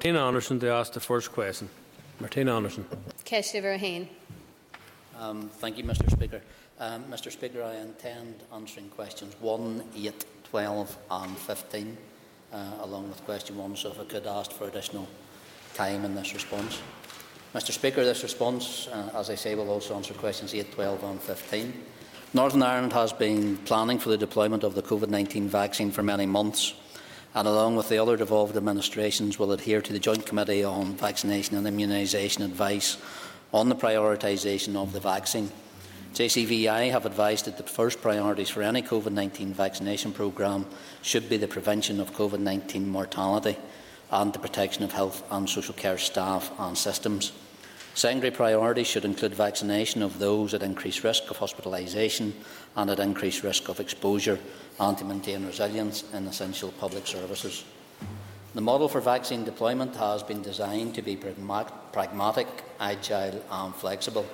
Martina Anderson to ask the first question. Martina Anderson. Ceisle Verheen. Um, thank you, Mr Speaker. Um, Mr Speaker, I intend answering questions 1, 8, 12 and 15, uh, along with question 1, so if I could ask for additional time in this response. Mr Speaker, this response, uh, as I say, will also answer questions 8, 12 and 15. Northern Ireland has been planning for the deployment of the COVID-19 vaccine for many months and along with the other devolved administrations will adhere to the Joint Committee on Vaccination and Immunisation advice on the prioritisation of the vaccine. JCVI have advised that the first priorities for any COVID-19 vaccination programme should be the prevention of COVID-19 mortality and the protection of health and social care staff and systems. Secondary priorities should include vaccination of those at increased risk of hospitalisation and at increased risk of exposure and to maintain resilience in essential public services. The model for vaccine deployment has been designed to be pragmatic, agile and flexible.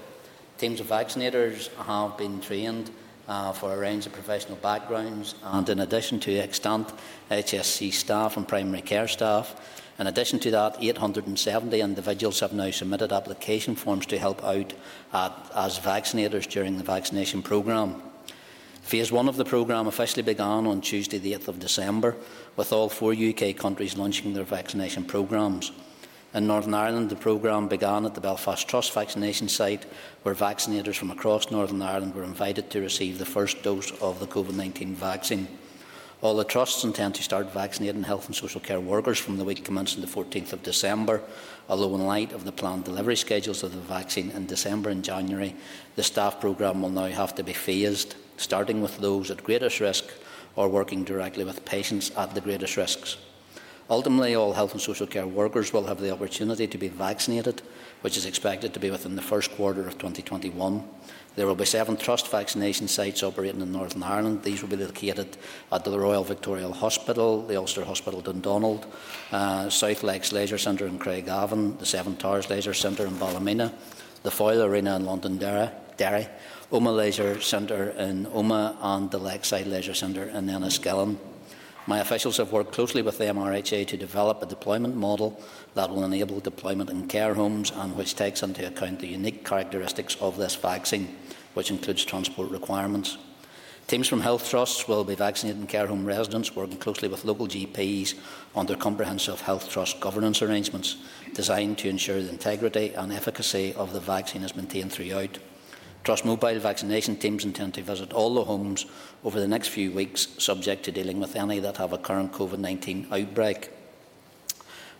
Teams of vaccinators have been trained uh, for a range of professional backgrounds and in addition to extant HSC staff and primary care staff, in addition to that, 870 individuals have now submitted application forms to help out at, as vaccinators during the vaccination programme. Phase 1 of the programme officially began on Tuesday the 8th of December, with all four UK countries launching their vaccination programmes. In Northern Ireland, the programme began at the Belfast Trust vaccination site, where vaccinators from across Northern Ireland were invited to receive the first dose of the COVID-19 vaccine. All the trusts intend to start vaccinating health and social care workers from the week commencing the 14th of December, although in light of the planned delivery schedules of the vaccine in December and January, the staff programme will now have to be phased, starting with those at greatest risk or working directly with patients at the greatest risks. Ultimately, all health and social care workers will have the opportunity to be vaccinated, which is expected to be within the first quarter of 2021. There will be seven trust vaccination sites operating in Northern Ireland. These will be located at the Royal Victoria Hospital, the Ulster Hospital Dundonald, uh, South Lakes Leisure Centre in Craigavon, the Seven Towers Leisure Centre in Ballymena, the Foyle Arena in Londonderry, Derry, Omagh Leisure Centre in Omagh and the Lakeside Leisure Centre in Enniskillen. My officials have worked closely with the MRHA to develop a deployment model that will enable deployment in care homes and which takes into account the unique characteristics of this vaccine, which includes transport requirements. Teams from health trusts will be vaccinating care home residents, working closely with local GPs their comprehensive health trust governance arrangements, designed to ensure the integrity and efficacy of the vaccine is maintained throughout. Trust Mobile vaccination teams intend to visit all the homes over the next few weeks, subject to dealing with any that have a current COVID-19 outbreak.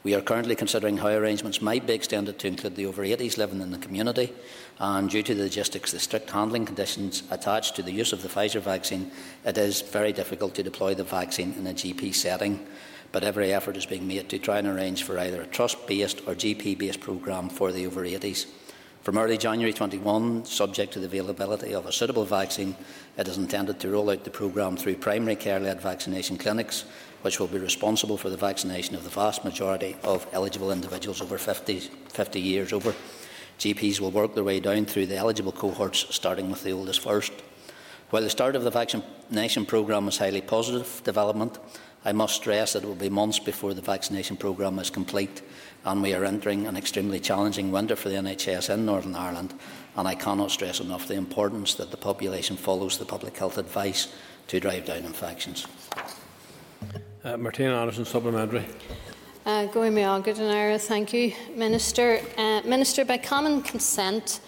We are currently considering how arrangements might be extended to include the over 80s living in the community, and due to the logistics, the strict handling conditions attached to the use of the Pfizer vaccine, it is very difficult to deploy the vaccine in a GP setting. But every effort is being made to try and arrange for either a trust-based or GP-based programme for the over 80s. From early January 21, subject to the availability of a suitable vaccine, it is intended to roll out the programme through primary care-led vaccination clinics, which will be responsible for the vaccination of the vast majority of eligible individuals over 50, 50 years over. GPs will work their way down through the eligible cohorts, starting with the oldest first. While the start of the vaccination programme is highly positive development, I must stress that it will be months before the vaccination programme is complete and we are entering an extremely challenging winter for the NHS in Northern Ireland and I cannot stress enough the importance that the population follows the public health advice to drive down infections. Uh, Martina Anderson, supplementary. Uh, going me good and thank you, Minister. Uh, Minister, by common consent,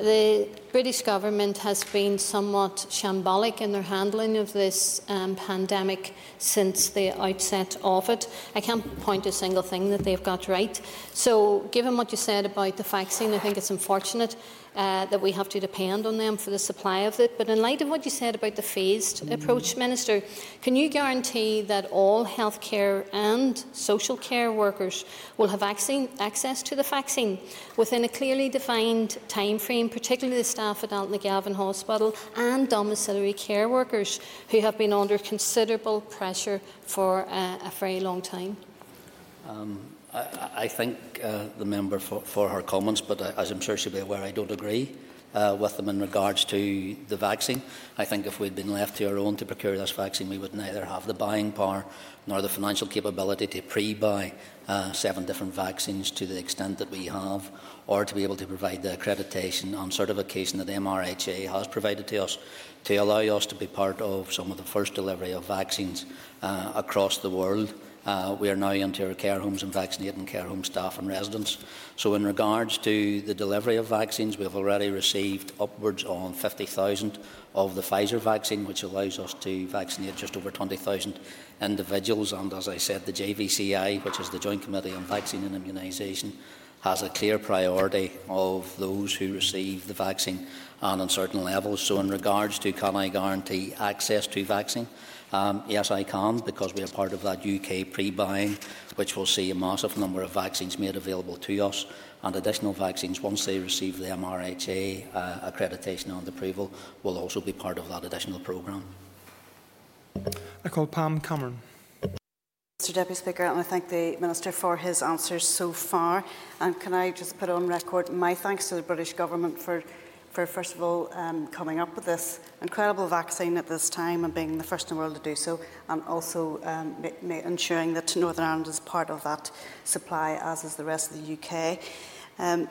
the British government has been somewhat shambolic in their handling of this um, pandemic since the outset of it. I can't point to a single thing that they've got right. So, given what you said about the vaccine, I think it's unfortunate uh, that we have to depend on them for the supply of it. But in light of what you said about the phased approach, Minister, can you guarantee that all healthcare and social care workers will have access to the vaccine within a clearly defined time frame, particularly the staff at Altnagelvin Hospital and domiciliary care workers who have been under considerable pressure for uh, a very long time? Um, I, I thank uh, the member for, for, her comments, but as I'm sure she'll be aware, I don't agree uh, with them in regards to the vaccine. I think if we'd been left to our own to procure this vaccine, we would neither have the buying power nor the financial capability to pre-buy uh, seven different vaccines to the extent that we have, or to be able to provide the accreditation and certification that MRHA has provided to us to allow us to be part of some of the first delivery of vaccines uh, across the world. Uh, we are now into our care homes and vaccinating care home staff and residents. So, in regards to the delivery of vaccines, we have already received upwards on 50,000 of the Pfizer vaccine, which allows us to vaccinate just over 20,000 individuals. And as I said, the JVCI, which is the Joint Committee on Vaccine and Immunisation, has a clear priority of those who receive the vaccine and on certain levels. So, in regards to can I guarantee access to vaccine? Um, yes, I can, because we are part of that UK pre-buying, which will see a massive number of vaccines made available to us, and additional vaccines, once they receive the MRHA uh, accreditation and approval, will also be part of that additional programme. I call Pam Cameron. Mr Deputy Speaker, and I thank the Minister for his answers so far. And can I just put on record my thanks to the British Government for for, first of all, um, coming up with this incredible vaccine at this time and being the first in the world to do so, and also um, ensuring that Northern Ireland is part of that supply, as is the rest of the UK. Um,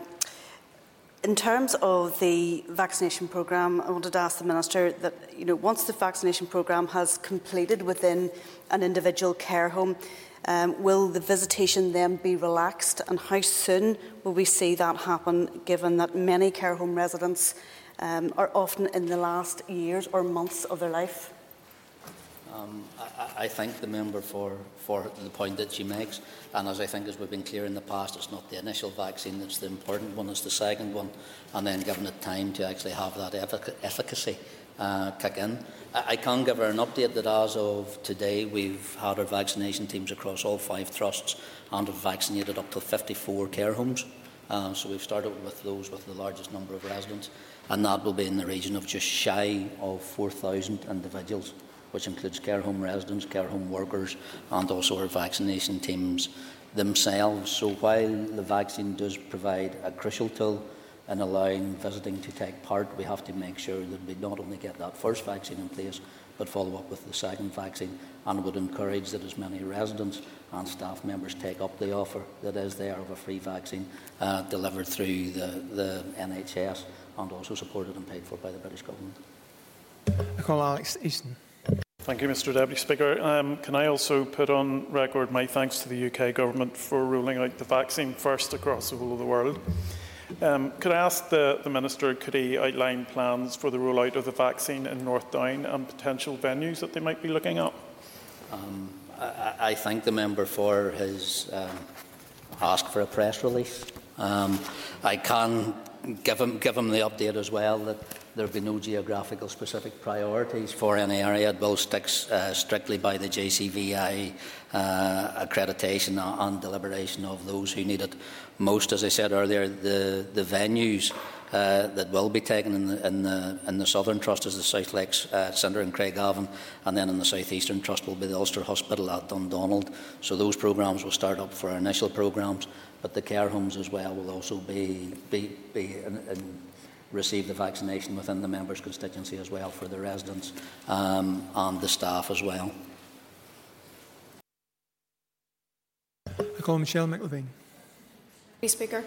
in terms of the vaccination programme, I wanted to ask the Minister that you know, once the vaccination programme has completed within an individual care home, Um, will the visitation then be relaxed and how soon will we see that happen given that many care home residents um, are often in the last years or months of their life? Um, I, I thank the member for, for the point that she makes. And as I think, as we've been clear in the past, it's not the initial vaccine that's the important one, it's the second one. And then giving it time to actually have that effic- efficacy uh, kick in. I can give her an update that as of today, we've had our vaccination teams across all five trusts and have vaccinated up to 54 care homes. Uh, so we've started with those with the largest number of residents, and that will be in the region of just shy of 4,000 individuals, which includes care home residents, care home workers, and also our vaccination teams themselves. So while the vaccine does provide a crucial tool in allowing visiting to take part, we have to make sure that we not only get that first vaccine in place, but follow up with the second vaccine and would encourage that as many residents and staff members take up the offer that is there of a free vaccine uh, delivered through the, the NHS and also supported and paid for by the British Government. I call Alex Easton. Thank you, Mr Deputy Speaker. Um, can I also put on record my thanks to the UK Government for rolling out the vaccine first across the whole of the world? Um, could I ask the, the, Minister, could he outline plans for the rollout of the vaccine in North Down and potential venues that they might be looking at? Um, I, I, thank the member for his um, ask for a press release. Um, I can give him, give him the update as well that there will be no geographical specific priorities for any area. It will stick uh, strictly by the JCVI uh, accreditation and deliberation of those who need it most. As I said earlier, the, the venues uh, that will be taken in the, in the, in the Southern Trust is the South Lakes uh, Centre in Craigavon, and then in the South Eastern Trust will be the Ulster Hospital at Dundonald. So those programmes will start up for our initial programmes, but the care homes as well will also be, be, be in, in receive the vaccination within the members' constituency as well for the residents um, and the staff as well. I call Michelle McIlveen. Speaker.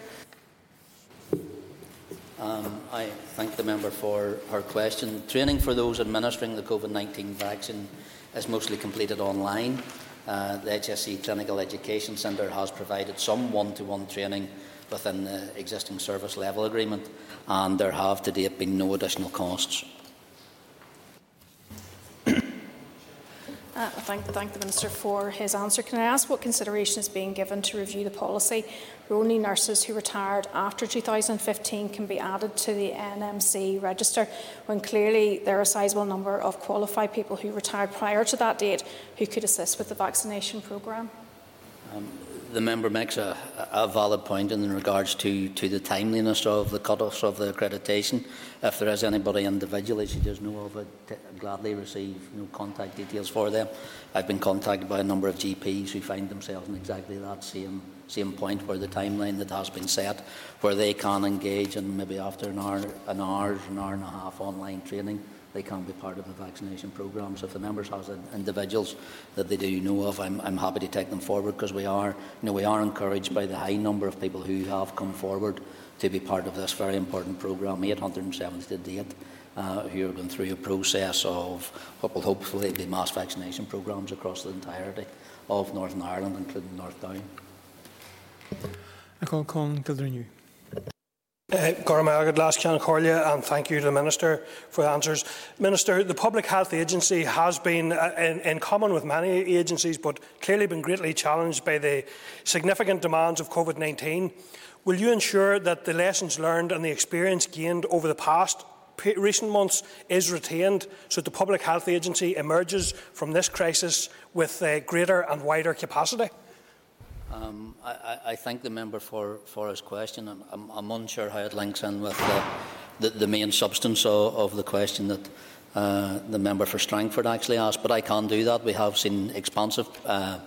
Um, I thank the member for her question. Training for those administering the COVID-19 vaccine is mostly completed online. Uh, the HSC Clinical Education Centre has provided some one-to-one -one training within the existing service level agreement and there have to date been no additional costs. Uh, I thank, thank the Minister for his answer. Can I ask what consideration is being given to review the policy where only nurses who retired after 2015 can be added to the NMC register when clearly there are a sizable number of qualified people who retired prior to that date who could assist with the vaccination programme? Um, the member makes a, a, valid point in regards to, to the timeliness of the cut-offs of the accreditation. If there is anybody individually she does know of, I'd gladly receive you know, contact details for them. I've been contacted by a number of GPs who find themselves in exactly that same same point where the timeline that has been set, where they can engage in maybe after an hour, an hour, an hour and a half online training, they can be part of the vaccination programme. So if the members have individuals that they do know of, I'm, I'm happy to take them forward because we are, you know, we are encouraged by the high number of people who have come forward to be part of this very important programme, 870 to date uh, who are going through a process of what will hopefully be mass vaccination programmes across the entirety of Northern Ireland, including North Down. I call Colm Gildernew. Uh, and thank you to the Minister for the answers. Minister, the Public Health Agency has been, uh, in, in, common with many agencies, but clearly been greatly challenged by the significant demands of COVID 19. Will you ensure that the lessons learned and the experience gained over the past recent months is retained so that the Public Health Agency emerges from this crisis with uh, greater and wider capacity? Um, I, I, thank the member for, for his question. I'm, I'm unsure how it links in with the, the, the main substance of, of, the question that uh, the member for Strangford actually asked, but I can do that. We have seen expansive uh,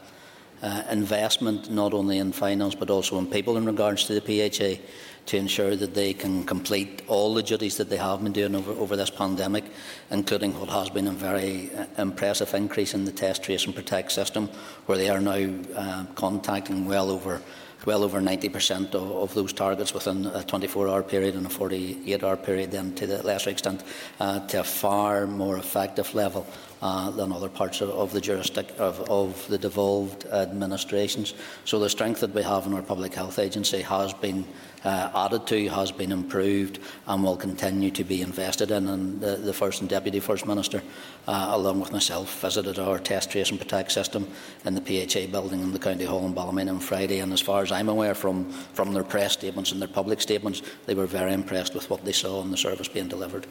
uh, investment not only in finance but also in people in regards to the PHA to ensure that they can complete all the duties that they have been doing over, over this pandemic, including what has been a very uh, impressive increase in the test, trace and protect system, where they are now uh, contacting well over well over 90% of, of, those targets within a 24-hour period and a 48-hour period, then to the lesser extent, uh, to a far more effective level uh, than other parts of, of the jurisdiction of, of, the devolved administrations. So the strength that we have in our public health agency has been uh, added to, has been improved, and will continue to be invested in. And the, the First and Deputy First Minister, uh, along with myself, visited our test, trace, and protect system in the PHA building in the County Hall in Ballymena on Friday. And as far as I'm aware, from, from their press statements and their public statements, they were very impressed with what they saw in the service being delivered.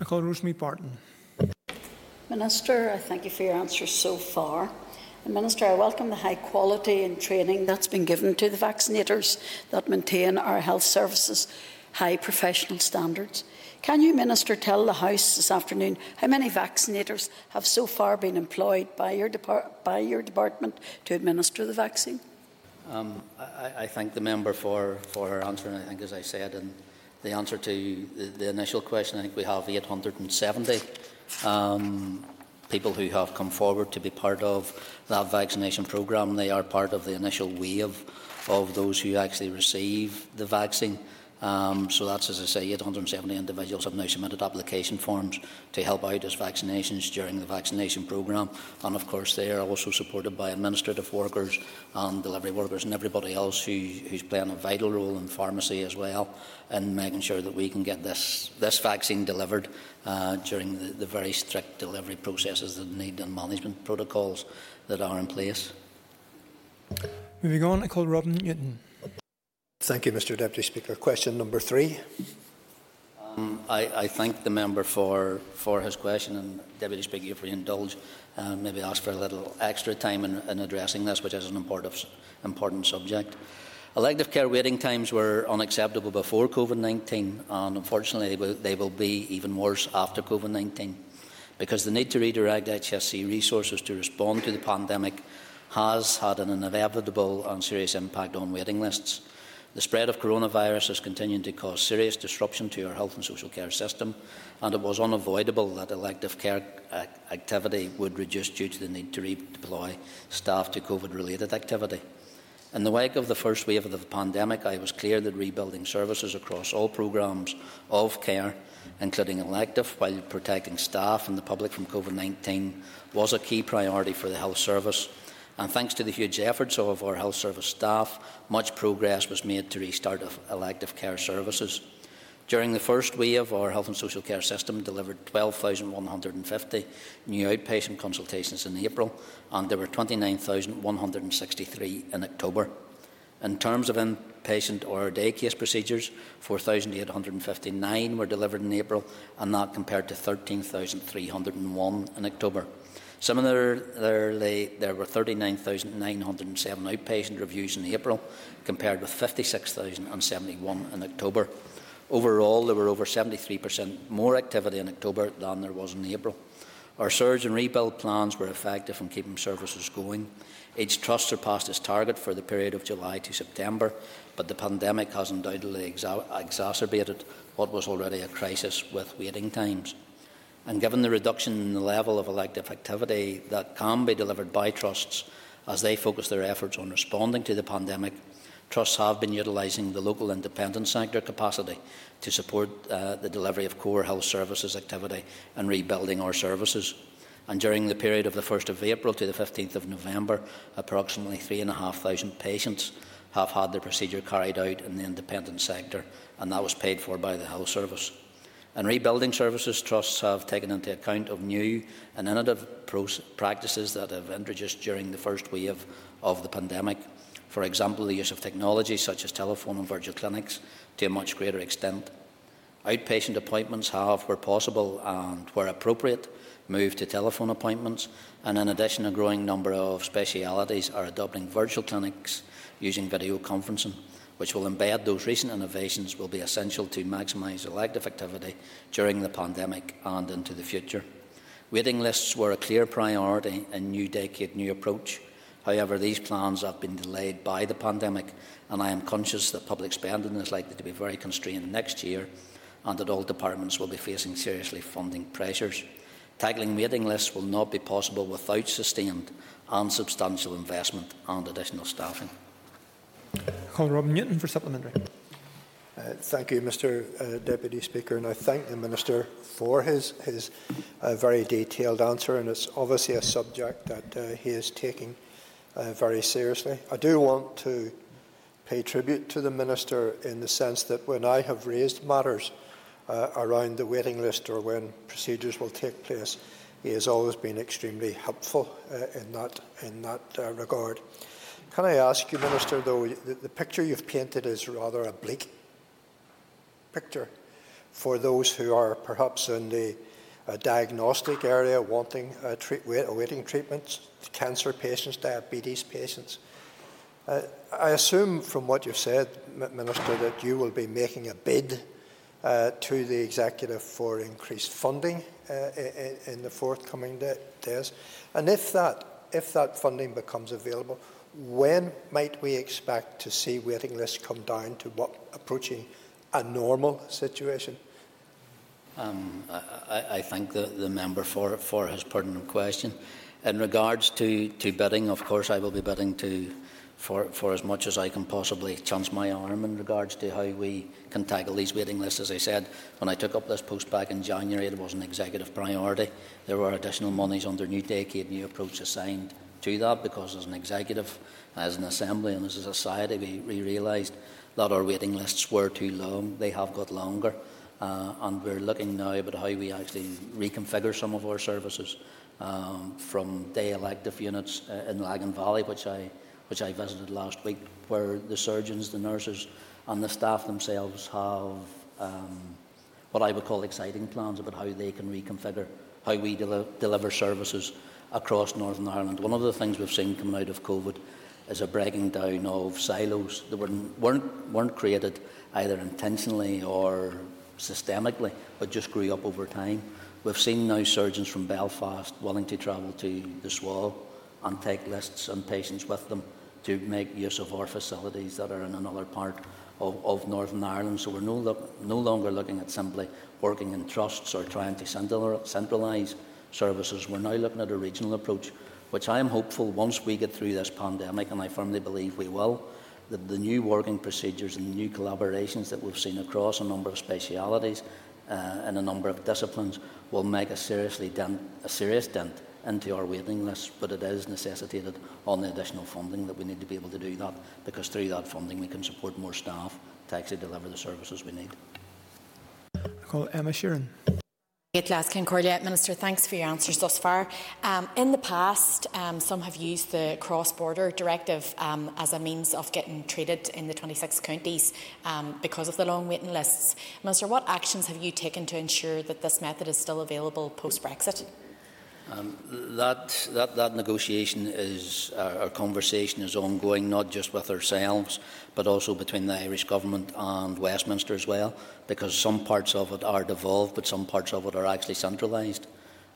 I call Rosemary Barton. Minister, I thank you for your answers so far. And Minister, I welcome the high quality and training that's been given to the vaccinators that maintain our health services high professional standards. Can you, Minister, tell the House this afternoon how many vaccinators have so far been employed by your, by your department to administer the vaccine? Um, I, I, thank the member for, for her answer, and I think, as I said in the answer to the, the initial question, I think we have 870 um, people who have come forward to be part of that vaccination programme. They are part of the initial wave of those who actually receive the vaccine. Um, so that's, as I say, 870 individuals have now submitted application forms to help out as vaccinations during the vaccination programme. And of course, they are also supported by administrative workers and delivery workers and everybody else who, who's playing a vital role in pharmacy as well in making sure that we can get this, this vaccine delivered uh, during the, the very strict delivery processes that need and management protocols that are in place. Moving on, I call Robin Newton. Thank you, Mr Deputy Speaker. Question number three. Um, I, I, thank the member for, for his question and Deputy Speaker if we indulge, uh, maybe ask for a little extra time in, in addressing this, which is an important, important subject. Elective care waiting times were unacceptable before COVID-19 and unfortunately they will, they will be even worse after COVID-19 because the need to redirect HSC resources to respond to the pandemic has had an inevitable and serious impact on waiting lists. The spread of coronavirus is continuing to cause serious disruption to our health and social care system, and it was unavoidable that elective care activity would reduce due to the need to redeploy staff to COVID related activity. In the wake of the first wave of the pandemic, I was clear that rebuilding services across all programmes of care, including elective, while protecting staff and the public from COVID 19, was a key priority for the health service and thanks to the huge efforts of our health service staff, much progress was made to restart elective care services. During the first wave, our health and social care system delivered 12,150 new outpatient consultations in April, and there were 29,163 in October. In terms of inpatient or day case procedures, 4,859 were delivered in April, and that compared to 13,301 in October. Similarly, there were 39,907 outpatient reviews in April, compared with 56,071 in October. Overall, there were over 73% more activity in October than there was in April. Our surge and rebuild plans were effective in keeping services going. Each trust surpassed its target for the period of July to September, but the pandemic has undoubtedly exa exacerbated what was already a crisis with waiting times. And given the reduction in the level of elective activity that can be delivered by trusts as they focus their efforts on responding to the pandemic, trusts have been utilising the local independent sector capacity to support uh, the delivery of core health services activity and rebuilding our services. And during the period of the 1st of April to the 15th of November, approximately 3,500 patients have had their procedure carried out in the independent sector, and that was paid for by the health service. And rebuilding services trusts have taken into account of new and innovative practices that have introduced during the first wave of the pandemic. For example, the use of technology such as telephone and virtual clinics to a much greater extent. Outpatient appointments have, where possible and where appropriate, moved to telephone appointments, and in addition, a growing number of specialities are adopting virtual clinics using video conferencing which will embed those recent innovations, will be essential to maximise elective activity during the pandemic and into the future. Waiting lists were a clear priority in New Decade New Approach. However, these plans have been delayed by the pandemic, and I am conscious that public spending is likely to be very constrained next year and that all departments will be facing seriously funding pressures. Tackling waiting lists will not be possible without sustained and substantial investment and additional staffing. Call Robin Newton for supplementary. Uh, thank you, Mr uh, Deputy Speaker, and I thank the Minister for his, his uh, very detailed answer, and it's obviously a subject that uh, he is taking uh, very seriously. I do want to pay tribute to the Minister in the sense that when I have raised matters uh, around the waiting list or when procedures will take place, he has always been extremely helpful in that, in that regard. Can I ask you, Minister, though, the, the picture you've painted is rather a bleak picture for those who are perhaps in the uh, diagnostic area wanting treat, awaiting treatments, cancer patients, diabetes patients. Uh, I assume from what you've said, Minister, that you will be making a bid uh, to the executive for increased funding uh, in, in, the forthcoming days. And if that, if that funding becomes available, when might we expect to see waiting lists come down to what approaching a normal situation? Um, I, I, thank the, the member for, for his pertinent question. In regards to, to bidding, of course, I will be bidding to for, for as much as I can possibly chance my arm in regards to how we can tackle these waiting lists. As I said, when I took up this post back in January, it was an executive priority. There were additional monies under New Decade, New Approach assigned to that because as an executive, as an assembly and as a society we, we realised that our waiting lists were too long. They have got longer uh, and we're looking now about how we actually reconfigure some of our services um, from day elective units uh, in Lagan Valley, which I, which I visited last week, where the surgeons, the nurses and the staff themselves have um, what I would call exciting plans about how they can reconfigure how we del deliver services across Northern Ireland. One of the things we've seen coming out of COVID is a breaking down of silos that weren't, weren't weren't created either intentionally or systemically, but just grew up over time. We've seen now surgeons from Belfast willing to travel to the SWA and take lists and patients with them to make use of our facilities that are in another part of, of Northern Ireland. So we're no, look, no longer looking at simply working in trusts or trying to centralise services. We're now looking at a regional approach, which I am hopeful once we get through this pandemic, and I firmly believe we will, that the new working procedures and the new collaborations that we've seen across a number of specialities uh, a number of disciplines will make a, seriously dent, a serious dent into our waiting list, but it is necessitated on the additional funding that we need to be able to do that, because through that funding we can support more staff to actually deliver the services we need. I call Emma Sheerin. Glaskin Corlett, Minister, thanks for your answers thus far. Um, in the past, um, some have used the cross-border directive um, as a means of getting treated in the 26 counties um, because of the long waiting lists. Minister, what actions have you taken to ensure that this method is still available post-Brexit? Um, that, that, that negotiation is, uh, our conversation is ongoing, not just with ourselves, but also between the Irish Government and Westminster as well, because some parts of it are devolved, but some parts of it are actually centralised.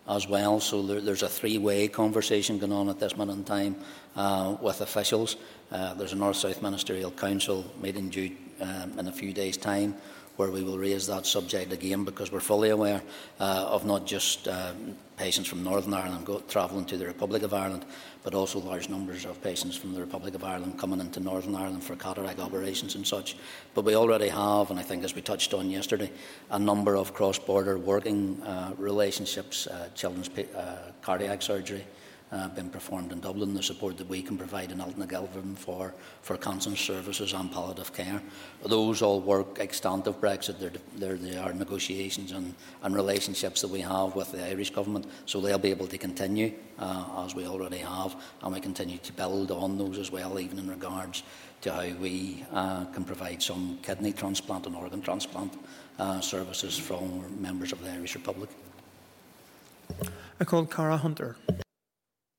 as well. So there, there's a three-way conversation going on at this minute in time uh, with officials. Uh, there's a North-South Ministerial Council meeting due um, in a few days' time where we will raise that subject again because we're fully aware uh, of not just um, patients from Northern Ireland go, travelling to the Republic of Ireland, but also large numbers of patients from the Republic of Ireland coming into Northern Ireland for cataract operations and such. But we already have, and I think as we touched on yesterday, a number of cross-border working uh, relationships, uh, children's uh, cardiac surgery, uh, been performed in Dublin, the support that we can provide in Altnagelvin for, for cancer services and palliative care. Those all work extant of Brexit. They're, they're, they are negotiations and, and relationships that we have with the Irish government, so they'll be able to continue uh, as we already have, and we continue to build on those as well, even in regards to how we uh, can provide some kidney transplant and organ transplant uh, services from members of the Irish Republic. I call Cara Hunter.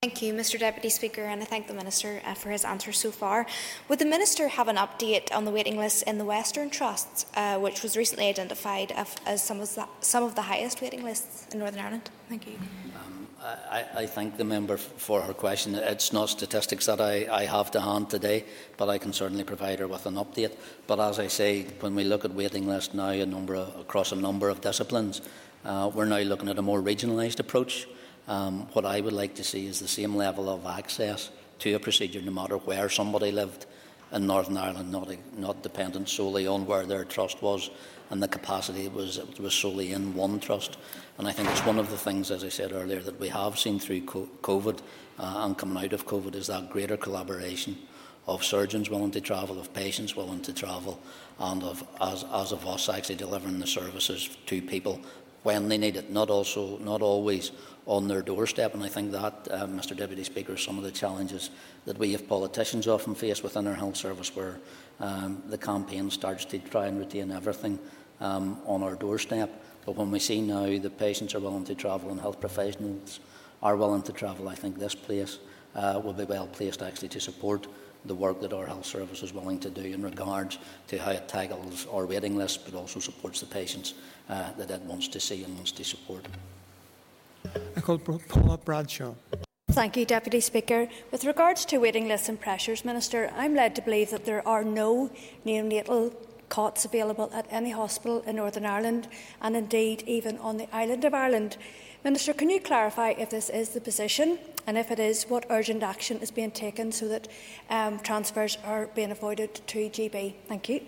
Thank you, Mr Deputy Speaker, and I thank the Minister uh, for his answer so far. Would the Minister have an update on the waiting list in the Western Trusts, uh, which was recently identified as some of, the, some of the highest waiting lists in Northern Ireland? Thank you. Um, I, I, thank the member for her question. It's not statistics that I, I, have to hand today, but I can certainly provide her with an update. But as I say, when we look at waiting lists now a number of, across a number of disciplines, uh, we're now looking at a more regionalised approach. Um, what I would like to see is the same level of access to a procedure no matter where somebody lived in Northern Ireland, not, not dependent solely on where their trust was and the capacity was, was solely in one trust. And I think it's one of the things, as I said earlier, that we have seen through COVID uh, and coming out of COVID is that greater collaboration of surgeons willing to travel, of patients willing to travel, and of as, as of us actually delivering the services to people when they need it, not also not always on their doorstep. And I think that, uh, Mr Deputy Speaker, some of the challenges that we have politicians often face within our health service, where um, the campaign starts to try and retain everything um, on our doorstep. But when we see now that patients are willing to travel and health professionals are willing to travel, I think this place uh, will be well placed actually to support the work that our health service is willing to do in regards to how it tackles our waiting list, but also supports the patients uh, that it wants to see and wants to support. I call Paula Bradshaw. Thank you, Deputy Speaker. With regards to waiting lists and pressures, Minister, I'm led to believe that there are no neonatal cots available at any hospital in Northern Ireland and indeed even on the island of Ireland. Minister, can you clarify if this is the position and if it is, what urgent action is being taken so that um, transfers are being avoided to GB? Thank you.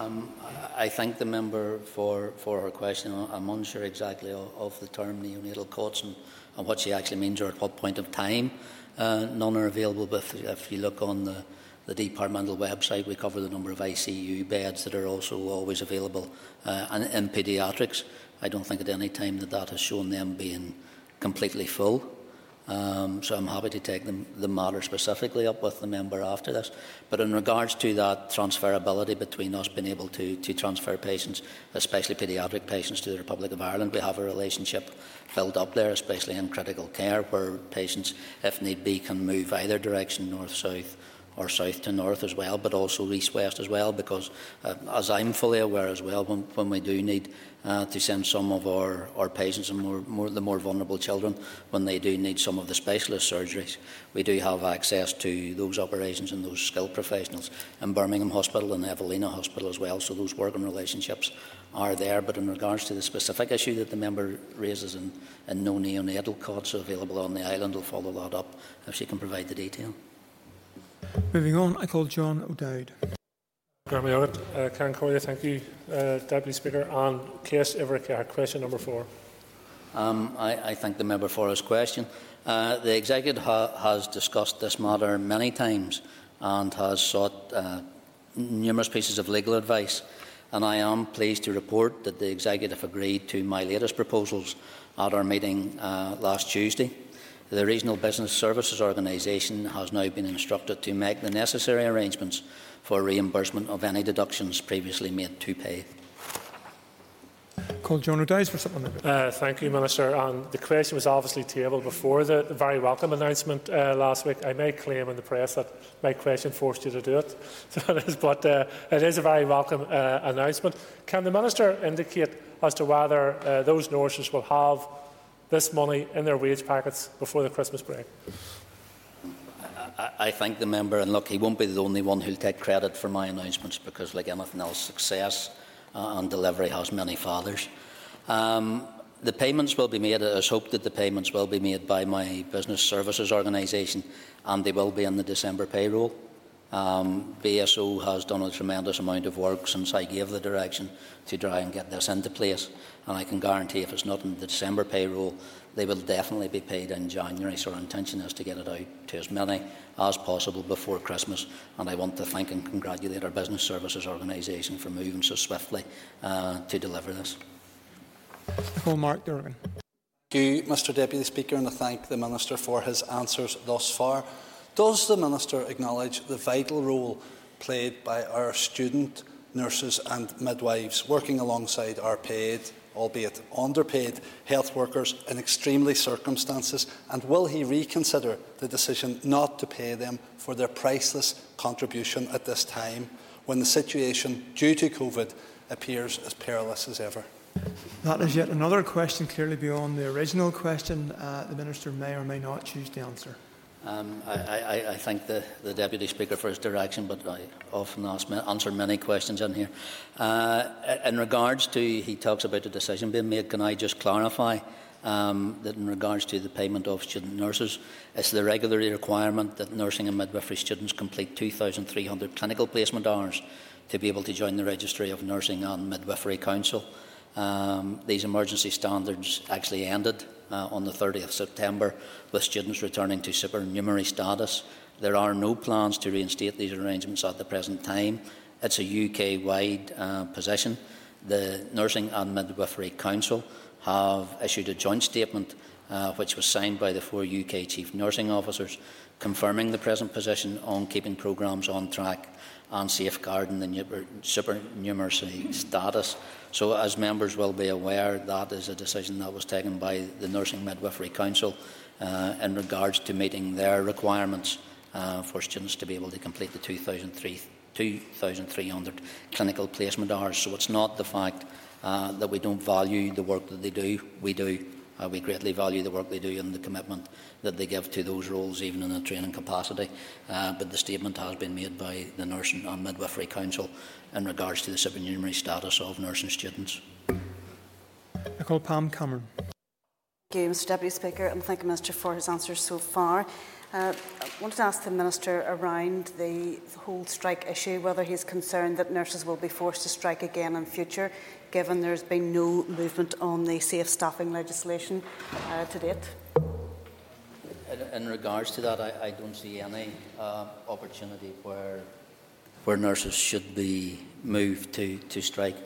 Um, I thank the member for, for her question. I'm unsure exactly of, of the term neonatal cots and, and, what she actually means or at what point of time uh, none are available. But if, you look on the, the departmental website, we cover the number of ICU beds that are also always available uh, and in paediatrics. I don't think at any time that that has shown them being completely full. Um, so I'm happy to take the, the, matter specifically up with the member after this. But in regards to that transferability between us being able to, to transfer patients, especially paediatric patients, to the Republic of Ireland, we have a relationship built up there, especially in critical care, where patients, if need be, can move either direction, north, south, or south to north as well, but also east west as well, because uh, as I'm fully aware as well, when, when we do need uh, to send some of our, our patients and more, more, the more vulnerable children when they do need some of the specialist surgeries, we do have access to those operations and those skilled professionals in Birmingham Hospital and Evelina Hospital as well, so those working relationships are there. But in regards to the specific issue that the member raises and, no neonatal cots available on the island, we will follow that up if she can provide the detail. Moving on, I call John O'Dowd. Uh, thank you, uh, Deputy Speaker. And case Iverick, question number four. Um, I, I, thank the member for his question. Uh, the Executive ha has discussed this matter many times and has sought uh, numerous pieces of legal advice. And I am pleased to report that the Executive agreed to my latest proposals at our meeting uh, last Tuesday. The Regional Business Services Organisation has now been instructed to make the necessary arrangements for reimbursement of any deductions previously made to pay. Call John O'Dowd for supplementary. Uh, thank you, Minister. And the question was obviously tabled before the, the very welcome announcement uh, last week. I may claim in the press that my question forced you to do it, so it is, but uh, it is a very welcome uh, announcement. Can the Minister indicate as to whether uh, those nurses will have this money in their wage packets before the Christmas break? I, thank the member, and look, he won't be the only one who'll take credit for my announcements because, like anything else, success uh, and delivery has many fathers. Um, the payments will be made, it is hoped that the payments will be made by my business services organisation and they will be in the December payroll. Um, BSO has done a tremendous amount of work since I gave the direction to try and get this into place and I can guarantee if it's not in the December payroll they will definitely be paid in January so our intention is to get it out to as many as possible before Christmas and I want to thank and congratulate our business services organisation for moving so swiftly uh, to deliver this. Nicole Mark Durkan. Thank you, Mr Deputy Speaker, and I thank the Minister for his answers thus far. Does the Minister acknowledge the vital role played by our student nurses and midwives working alongside our paid, albeit underpaid, health workers in extremely circumstances? And will he reconsider the decision not to pay them for their priceless contribution at this time when the situation due to COVID appears as perilous as ever? That is yet another question clearly beyond the original question. Uh, the Minister may or may not choose to answer. Um, I, I, I, thank the, the, Deputy Speaker for his direction, but I often ask, answer many questions in here. Uh, in regards to, he talks about the decision being made, can I just clarify um, that in regards to the payment of student nurses, it's the regulatory requirement that nursing and midwifery students complete 2,300 clinical placement hours to be able to join the Registry of Nursing and Midwifery Council. Um, these emergency standards actually ended uh, on the 30th of September with students returning to supernumerary status. There are no plans to reinstate these arrangements at the present time. It's a UK-wide uh, position. The Nursing and Midwifery Council have issued a joint statement uh, which was signed by the four UK Chief Nursing Officers confirming the present position on keeping programmes on track and safeguarding the supernumerary status. So, as members will be aware, that is a decision that was taken by the Nursing Midwifery Council uh, in regards to meeting their requirements uh, for students to be able to complete the 2,300 clinical placement hours. So, it's not the fact uh, that we don't value the work that they do, we do. Uh, we greatly value the work they do and the commitment that they give to those roles, even in a training capacity. Uh, but the statement has been made by the Nursing and Midwifery Council in regards to the supernumerary status of nursing students. I call Pam Cameron. Thank you, Mr Deputy Speaker, and thank the Minister for his answers so far. Uh, I wanted to ask the Minister around the whole strike issue, whether he's concerned that nurses will be forced to strike again in future, given there's been no movement on the safe staffing legislation uh, to date. In, in regards to that, I, I don't see any uh, opportunity where where nurses should be moved to, to strike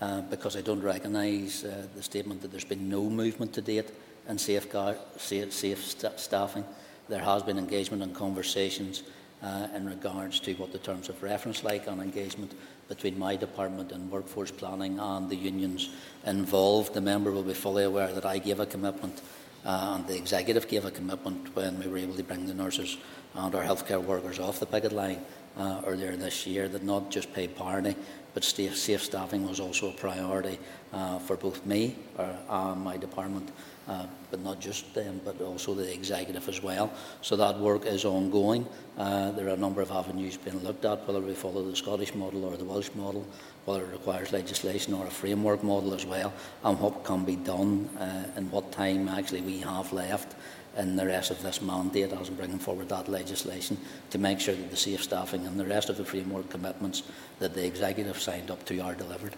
uh, because I don't recognise uh, the statement that there's been no movement to date in safeguard, safe, safe st staffing. There has been engagement and conversations uh, in regards to what the terms of reference like on engagement between my department and workforce planning and the unions involved. The member will be fully aware that I gave a commitment and the executive gave a commitment when we were able to bring the nurses and our healthcare workers off the picket line uh, earlier this year that not just pay parity, but safe, staffing was also a priority uh, for both me uh, and my department, uh, but not just them, but also the executive as well. So that work is ongoing. Uh, there are a number of avenues being looked at, whether we follow the Scottish model or the Welsh model, whether it requires legislation or a framework model as well, and what can be done uh, and what time actually we have left in the rest of this mandate as in bringing forward that legislation to make sure that the safe staffing and the rest of the framework commitments that the executive signed up to are delivered.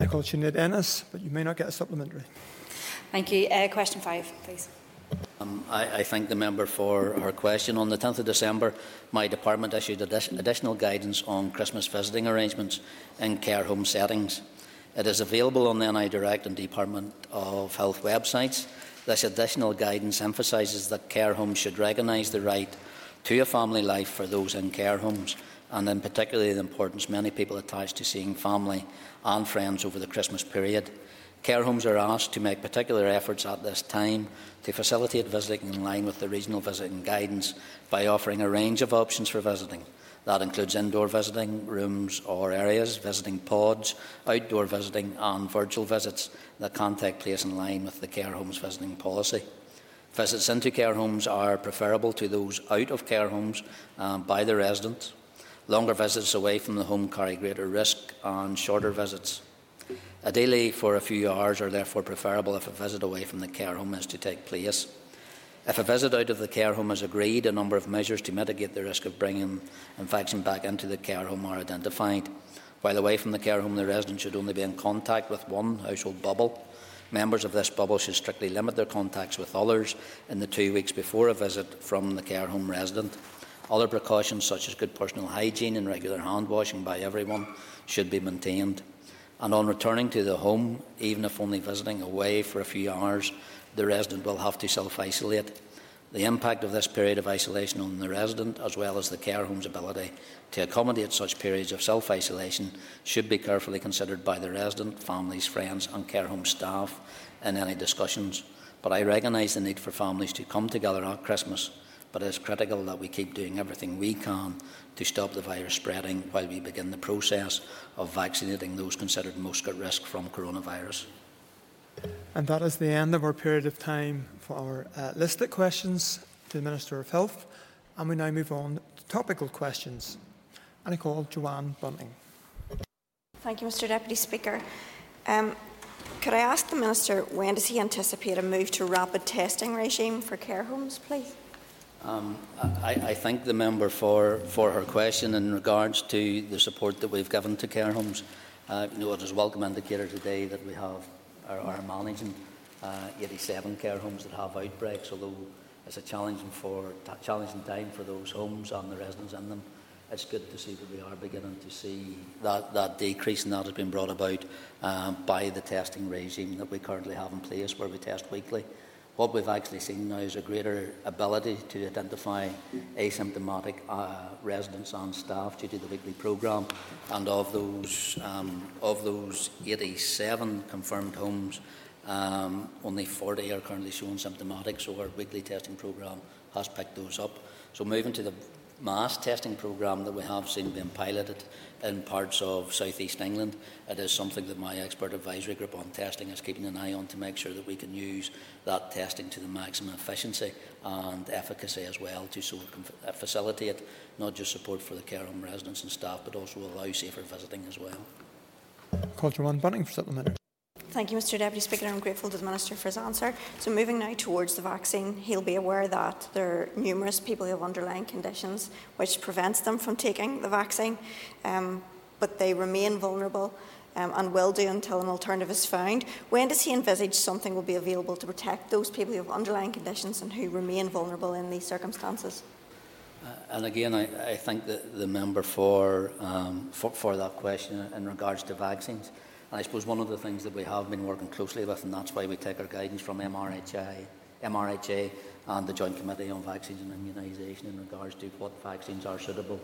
I call Sinead Ennis, but you may not get a supplementary. Thank you. Uh, question five, please. Um, I, I, thank the member for her question. On the 10th of December, my department issued additional guidance on Christmas visiting arrangements in care home settings. It is available on the NI Direct and Department of Health websites. This additional guidance emphasises that care homes should recognise the right to a family life for those in care homes, and in particular the importance many people attach to seeing family and friends over the Christmas period. Care homes are asked to make particular efforts at this time to facilitate visiting in line with the regional visiting guidance by offering a range of options for visiting. That includes indoor visiting rooms or areas, visiting pods, outdoor visiting and virtual visits that can take place in line with the care homes visiting policy. Visits into care homes are preferable to those out of care homes um, by the residents. Longer visits away from the home carry greater risk and shorter visits. Ideally, for a few hours are therefore preferable if a visit away from the care home is to take place. If a visit out of the care home is agreed, a number of measures to mitigate the risk of bringing infection back into the care home are identified. While away from the care home, the resident should only be in contact with one household bubble. Members of this bubble should strictly limit their contacts with others in the two weeks before a visit from the care home resident. Other precautions, such as good personal hygiene and regular hand washing by everyone, should be maintained. And on returning to the home, even if only visiting away for a few hours, the resident will have to self isolate. The impact of this period of isolation on the resident, as well as the care home's ability to accommodate such periods of self isolation, should be carefully considered by the resident, families, friends, and care home staff in any discussions. But I recognise the need for families to come together at Christmas but it is critical that we keep doing everything we can to stop the virus spreading while we begin the process of vaccinating those considered most at risk from coronavirus. And that is the end of our period of time for our uh, listed questions to the Minister of Health. And we now move on to topical questions. And I call Joanne Bunting. Thank you, Mr Deputy Speaker. Um, could I ask the Minister when does he anticipate a move to rapid testing regime for care homes, please? Um, I, I, thank the member for, for her question in regards to the support that we've given to care homes. Uh, you know, it is welcome indicator today that we have are, are managing uh, 87 care homes that have outbreaks, although it's a challenging, for, challenging time for those homes and the residents in them. It's good to see that we are beginning to see that, that decrease, and that has been brought about um, by the testing regime that we currently have in place, where we test weekly. What we've actually seen now is a greater ability to identify asymptomatic uh, residents and staff due to the weekly programme. And of those, um, of those 87 confirmed homes, um, only 40 are currently showing symptomatic, so our weekly testing programme has picked those up. So moving to the mass testing program that we have seen being piloted in parts of southeast England. It is something that my expert advisory group on testing is keeping an eye on to make sure that we can use that testing to the maximum efficiency and efficacy as well to so uh, facilitate not just support for the care home residents and staff but also allow safer visiting as well. Call Jermaine Bunting for supplementary. Thank you, Mr Deputy Speaker. I'm grateful to the Minister for his answer. So moving now towards the vaccine, he'll be aware that there are numerous people who have underlying conditions which prevents them from taking the vaccine, um, but they remain vulnerable um, and will do until an alternative is found. When does he envisage something will be available to protect those people who have underlying conditions and who remain vulnerable in these circumstances? Uh, and again, I, I thank the, the member for, um, for, for that question in regards to vaccines. I suppose one of the things that we have been working closely with, and that's why we take our guidance from MRHI, MRHA and the Joint Committee on Vaccines and Immunisation in regards to what vaccines are suitable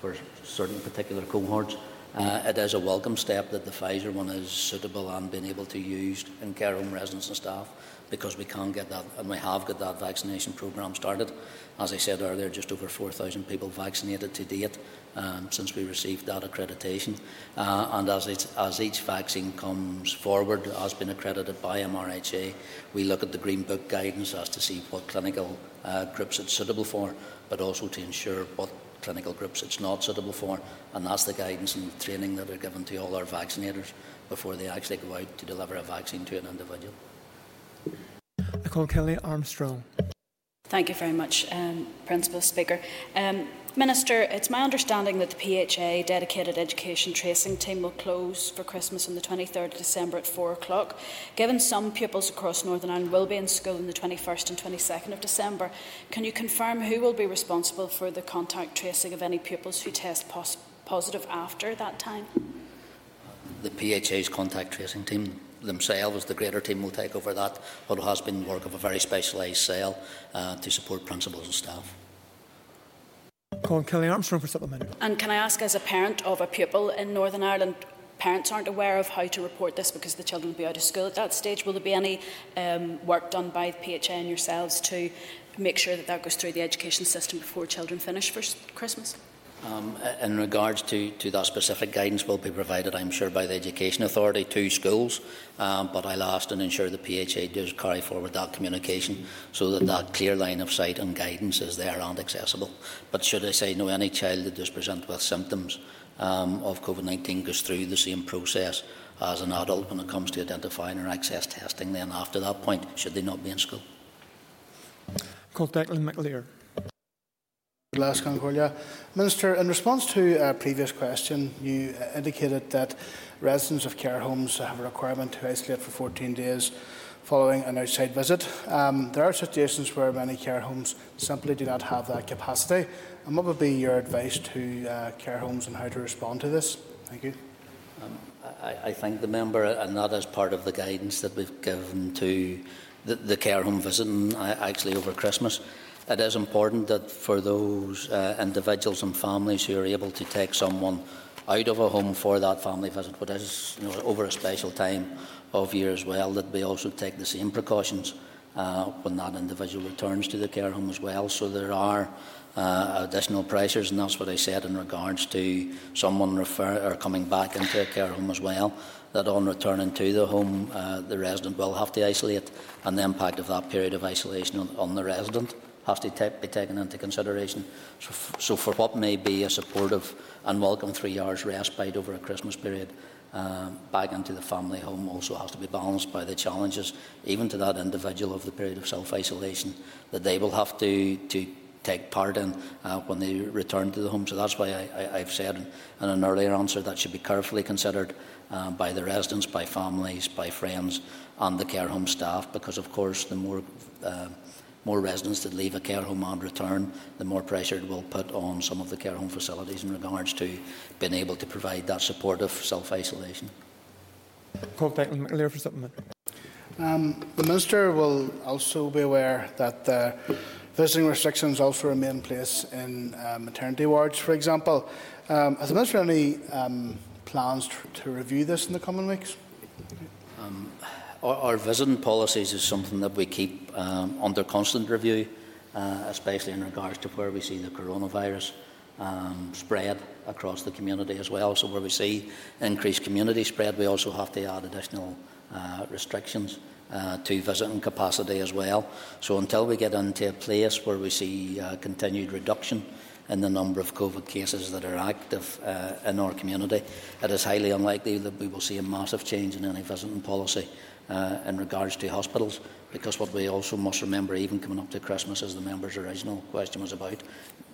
for certain particular cohorts. Uh, it is a welcome step that the Pfizer one is suitable and being able to use in care home residents and staff because we can get that and we have got that vaccination programme started. As I said earlier, just over 4,000 people vaccinated to date um, since we received that accreditation. Uh, and as, as each vaccine comes forward, has been accredited by MRHA, we look at the Green Book guidance as to see what clinical uh, groups it's suitable for, but also to ensure what clinical groups it's not suitable for. And that's the guidance and training that are given to all our vaccinators before they actually go out to deliver a vaccine to an individual. I call Kellie Armstrong. Thank you very much, um, Principal Speaker. Um, Minister, it's my understanding that the PHA dedicated education tracing team will close for Christmas on the 23rd of December at 4 o'clock. Given some pupils across Northern Ireland will be in school on the 21st and 22nd of December, can you confirm who will be responsible for the contact tracing of any pupils who test pos positive after that time? The PHA's contact tracing team themselves, the greater team will take over that, but it has been work of a very specialised cell uh, to support principals and staff. Colin Kellie Armstrong for supplementary. And can I ask, as a parent of a pupil in Northern Ireland, parents aren't aware of how to report this because the children will be out of school at that stage. Will there be any um, work done by the PHA and yourselves to make sure that that goes through the education system before children finish for Christmas? Um, in regards to, to that specific guidance will be provided, I'm sure, by the Education Authority to schools, um, but I'll ask and ensure the PHA does carry forward that communication so that that clear line of sight and guidance is there and accessible. But should I say, no, any child that does present with symptoms um, of COVID-19 goes through the same process as an adult when it comes to identifying or access testing then after that point, should they not be in school. Call Declan McAleer. Minister, in response to a previous question, you indicated that residents of care homes have a requirement to isolate for 14 days following an outside visit. Um, there are situations where many care homes simply do not have that capacity. And what would be your advice to uh, care homes on how to respond to this? Thank you. Um, I, I thank the member, and that is part of the guidance that we've given to the, the care home visiting uh, actually over Christmas. It is important that for those uh, individuals and families who are able to take someone out of a home for that family visit, what is you know, over a special time of year as well, that we also take the same precautions uh, when that individual returns to the care home as well. So there are uh, additional pressures, and that's what I said in regards to someone refer- or coming back into a care home as well. That on returning to the home, uh, the resident will have to isolate, and the impact of that period of isolation on, on the resident has to be taken into consideration. So, so, for what may be a supportive and welcome three hours respite over a Christmas period, um, back into the family home also has to be balanced by the challenges, even to that individual of the period of self-isolation, that they will have to, to take part in uh, when they return to the home. So that's why I, have said in an earlier answer that should be carefully considered uh, by the residents, by families, by friends, and the care home staff, because of course the more uh, more residents that leave a care home and return, the more pressure it will put on some of the care home facilities in regards to being able to provide that supportive self-isolation. Call Declan McAleer for supplement. Um, the Minister will also be aware that uh, visiting restrictions also remain in place in uh, maternity wards, for example. Um, has the Minister any um, plans to, to review this in the coming weeks? Um, our, our, visiting policies is something that we keep um, under constant review, uh, especially in regards to where we see the coronavirus um, spread across the community as well. So where we see increased community spread, we also have to add additional uh, restrictions uh, to visiting capacity as well. So until we get into a place where we see uh, continued reduction in the number of COVID cases that are active uh, in our community, it is highly unlikely that we will see a massive change in any visiting policy uh, in regards to hospitals. Because what we also must remember, even coming up to Christmas, as the member's original question was about,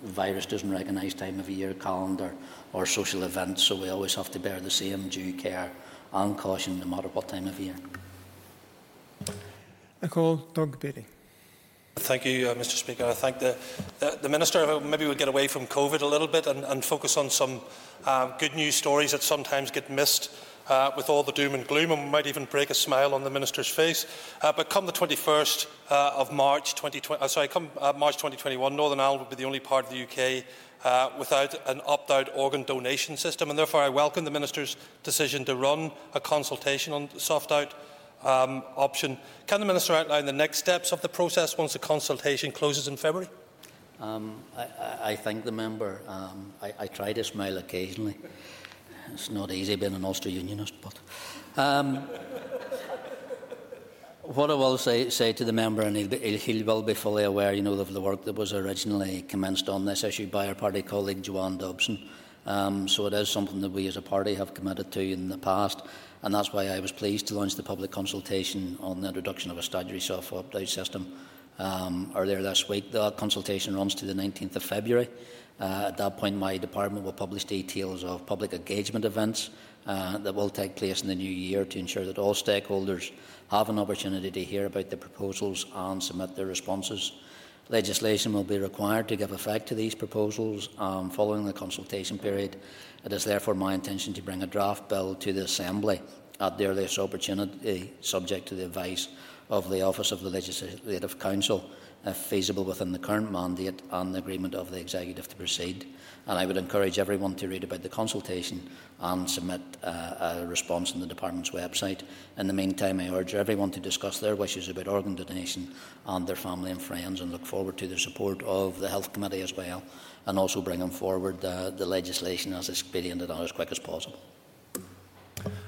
the virus doesn't recognise time of year, calendar, or social events, so we always have to bear the same due care and caution no matter what time of year. I call Doug Beattie. Thank you, uh, Mr. Speaker. I thank the, the, the Minister. Maybe we'll get away from COVID a little bit and, and focus on some uh, good news stories that sometimes get missed uh, with all the doom and gloom, and we might even break a smile on the Minister's face. Uh, but come the 21st uh, of March 2020, uh, sorry, come uh, March 2021, Northern Ireland will be the only part of the UK uh, without an opt-out organ donation system, and therefore I welcome the Minister's decision to run a consultation on the soft-out um, option. Can the Minister outline the next steps of the process once the consultation closes in February? Um, I, I, thank the member. Um, I, I try to smile occasionally. It's not easy being an Ulster Unionist, but um, what I will say, say to the member, and he'll be, he will be fully aware, you know, of the work that was originally commenced on this issue by our party colleague Joanne Dobson. Um, so it is something that we as a party have committed to in the past, and that's why I was pleased to launch the public consultation on the introduction of a statutory soft opt-out system um, earlier this week. That consultation runs to the 19th of February. Uh, at that point, my department will publish details of public engagement events uh, that will take place in the new year to ensure that all stakeholders have an opportunity to hear about the proposals and submit their responses. Legislation will be required to give effect to these proposals um, following the consultation period. It is therefore my intention to bring a draft bill to the Assembly at the earliest opportunity, subject to the advice of the Office of the Legislative Counsel if feasible within the current mandate and the agreement of the Executive to proceed. And I would encourage everyone to read about the consultation and submit uh, a response on the Department's website. In the meantime, I urge everyone to discuss their wishes about organ donation and their family and friends and look forward to the support of the Health Committee as well and also bringing forward uh, the legislation as expedient and as quick as possible.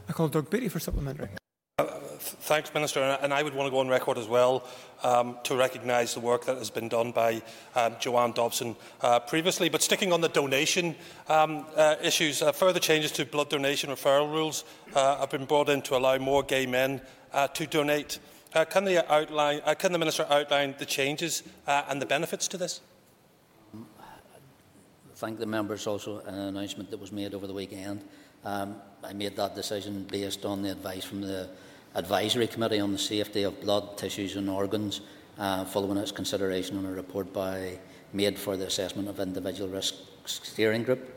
I call Doug Beattie for supplementary. Uh, thanks, Minister. And I would want to go on record as well um, to recognise the work that has been done by um, Joanne Dobson uh, previously. But sticking on the donation um, uh, issues, uh, further changes to blood donation referral rules uh, have been brought in to allow more gay men uh, to donate. Uh, can, the outline, can the Minister outline the changes and the benefits to this? Thank the members also an announcement that was made over the weekend. Um, I made that decision based on the advice from the Advisory Committee on the Safety of Blood, Tissues and Organs, uh, following its consideration on a report by made for the assessment of individual risk steering group.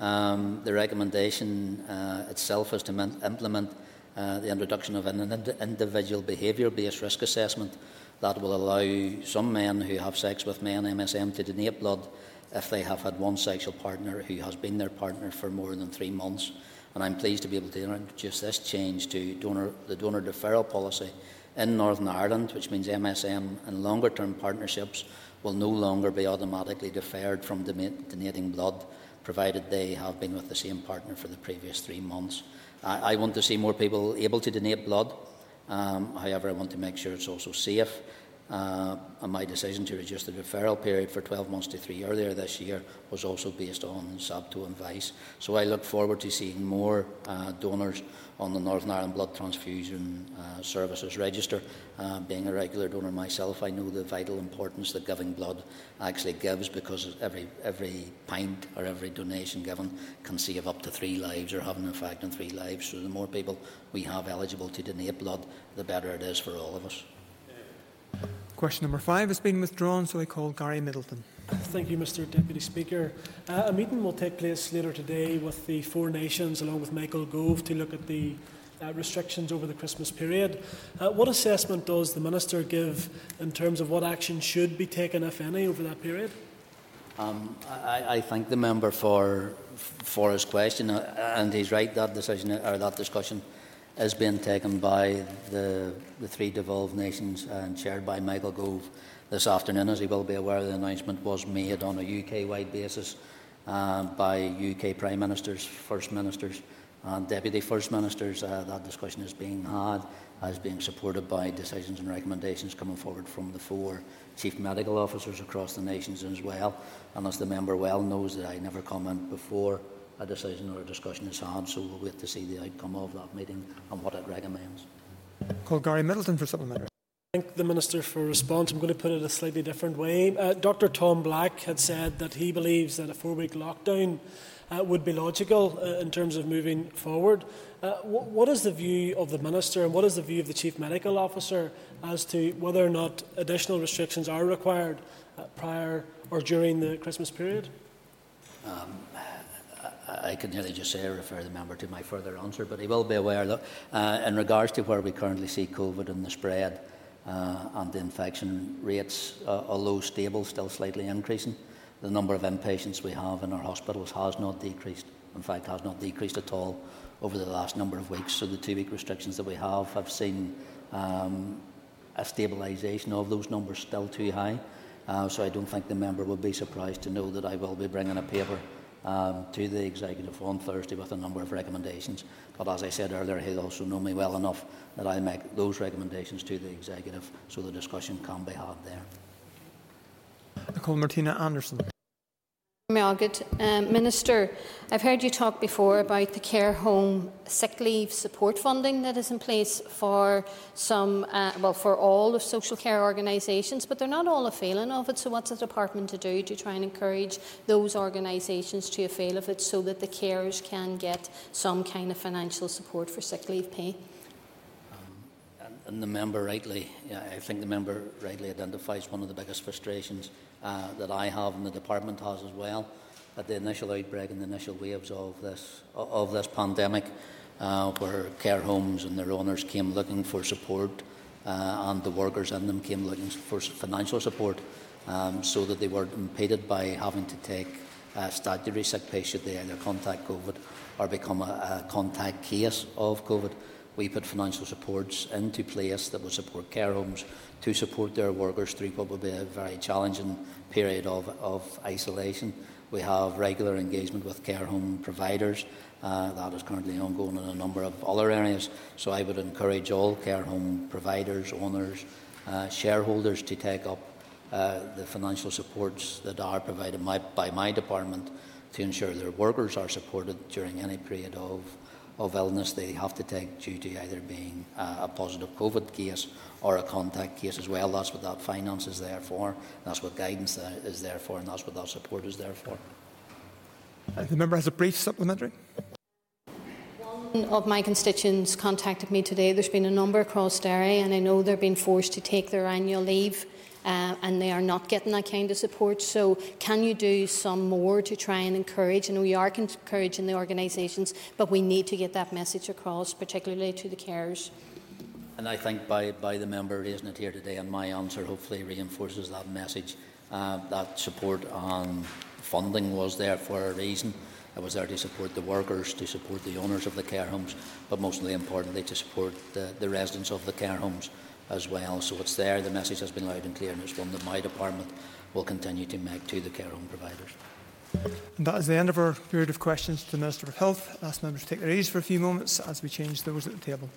Um, the recommendation uh, itself is to implement uh, the introduction of an ind individual behaviour-based risk assessment that will allow some men who have sex with men MSM to donate blood if they have had one sexual partner who has been their partner for more than three months and I'm pleased to be able to introduce this change to donor, the donor deferral policy in Northern Ireland, which means MSM and longer term partnerships will no longer be automatically deferred from donating blood, provided they have been with the same partner for the previous three months. I, I want to see more people able to donate blood. Um, however, I want to make sure it's also safe uh, and my decision to reduce the referral period for 12 months to three earlier this year was also based on SABTO advice. So I look forward to seeing more uh, donors on the Northern Ireland Blood Transfusion uh, Services Register. Uh, being a regular donor myself, I know the vital importance that giving blood actually gives because every, every pint or every donation given can save up to three lives or have an effect on three lives. So the more people we have eligible to donate blood, the better it is for all of us. Question number five has been withdrawn, so I call Gary Middleton. Thank you, Mr Deputy Speaker. Uh, a meeting will take place later today with the four nations, along with Michael Gove, to look at the uh, restrictions over the Christmas period. Uh, what assessment does the Minister give in terms of what action should be taken, if any, over that period? Um, I, I, thank the member for for his question, uh, and he's right. That decision or that discussion is being taken by the, the three devolved nations and chaired by Michael Gove this afternoon. As he will be aware, the announcement was made on a UK-wide basis uh, by UK Prime Ministers, First Ministers and Deputy First Ministers. Uh, that discussion is being had, as being supported by decisions and recommendations coming forward from the four Chief Medical Officers across the nations as well. And as the member well knows that I never comment before a decision or a discussion is had, so we'll wait to see the outcome of that meeting and what it recommends. Call Gary Middleton for supplementary. Thank the Minister for response. I'm going to put it a slightly different way. Uh, Dr Tom Black had said that he believes that a four-week lockdown uh, would be logical uh, in terms of moving forward. Uh, wh what is the view of the Minister and what is the view of the Chief Medical Officer as to whether or not additional restrictions are required uh, prior or during the Christmas period? Um, I can nearly just say, I refer the member to my further answer, but he will be aware that uh, in regards to where we currently see COVID and the spread uh, and the infection rates, uh, although stable, still slightly increasing, the number of inpatients we have in our hospitals has not decreased. In fact, has not decreased at all over the last number of weeks. So the two-week restrictions that we have have seen um, a stabilisation of those numbers still too high. Uh, so I don't think the member will be surprised to know that I will be bringing a paper um, to the executive on Thursday with a number of recommendations. But as I said earlier, he'll also know me well enough that I'll make those recommendations to the executive so the discussion can be had there. I call Martina Anderson. Meagad. Um, Minister, I've heard you talk before about the care home sick leave support funding that is in place for some, uh, well, for all of social care organisations, but they're not all a failing of it. So, what's the department to do to try and encourage those organisations to avail of it so that the carers can get some kind of financial support for sick leave pay? Um, and the member rightly, yeah, I think the member rightly identifies one of the biggest frustrations uh, that I have and the department has as well at the initial outbreak and the initial waves of this of this pandemic, uh, where care homes and their owners came looking for support uh, and the workers in them came looking for financial support um, so that they weren't impeded by having to take uh, statutory sick pay should they either contact COVID or become a, a contact case of COVID. We put financial supports into place that would support care homes to support their workers through be a very challenging period of, of isolation. We have regular engagement with care home providers. Uh, that is currently ongoing in a number of other areas. So I would encourage all care home providers, owners, uh, shareholders to take up uh, the financial supports that are provided my, by my department to ensure their workers are supported during any period of, of illness they have to take due to either being uh, a positive COVID case or a contact case as well. That's what that finance is there for. That's what guidance is there for, and that's what that support is there for. Uh, the member has a brief supplementary. One of my constituents contacted me today. There's been a number across Derry, and I know they're being forced to take their annual leave uh, and they are not getting that kind of support. So, can you do some more to try and encourage? I know are encouraging the organisations, but we need to get that message across, particularly to the carers. And I think by, by the member raising it here today, and my answer hopefully reinforces that message. Uh, that support and funding was there for a reason. It was there to support the workers, to support the owners of the care homes, but mostly importantly to support the, the residents of the care homes as well. So it's there, the message has been loud and clear, and it's one that my department will continue to make to the care home providers. And that is the end of our period of questions to the Minister of Health. I ask members to take their ease for a few moments as we change those at the table.